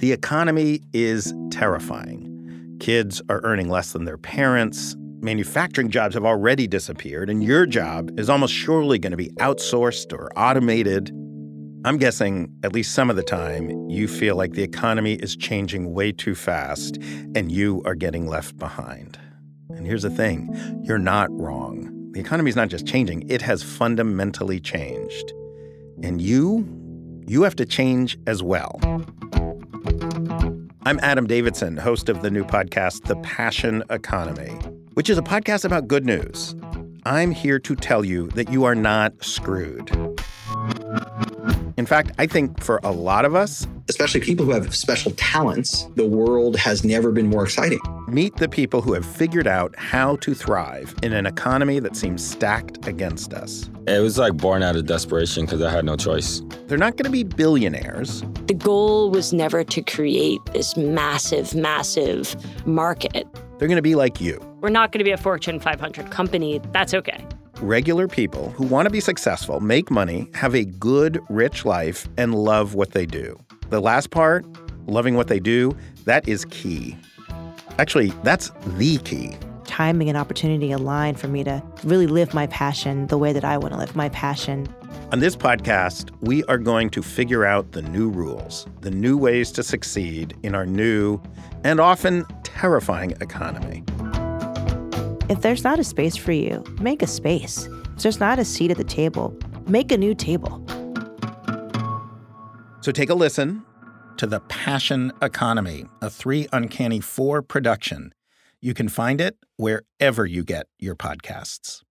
The economy is terrifying. Kids are earning less than their parents. Manufacturing jobs have already disappeared, and your job is almost surely going to be outsourced or automated. I'm guessing at least some of the time you feel like the economy is changing way too fast and you are getting left behind. And here's the thing you're not wrong. The economy is not just changing, it has fundamentally changed. And you, you have to change as well. I'm Adam Davidson, host of the new podcast, The Passion Economy, which is a podcast about good news. I'm here to tell you that you are not screwed. In fact, I think for a lot of us, especially people who have special talents, the world has never been more exciting. Meet the people who have figured out how to thrive in an economy that seems stacked against us. It was like born out of desperation because I had no choice. They're not going to be billionaires. The goal was never to create this massive, massive market. They're going to be like you. We're not going to be a Fortune 500 company. That's okay regular people who want to be successful, make money, have a good, rich life, and love what they do. The last part, loving what they do, that is key. Actually, that's the key. Timing and opportunity align for me to really live my passion the way that I want to live my passion. On this podcast, we are going to figure out the new rules, the new ways to succeed in our new and often terrifying economy. If there's not a space for you, make a space. If there's not a seat at the table, make a new table. So take a listen to The Passion Economy, a three uncanny four production. You can find it wherever you get your podcasts.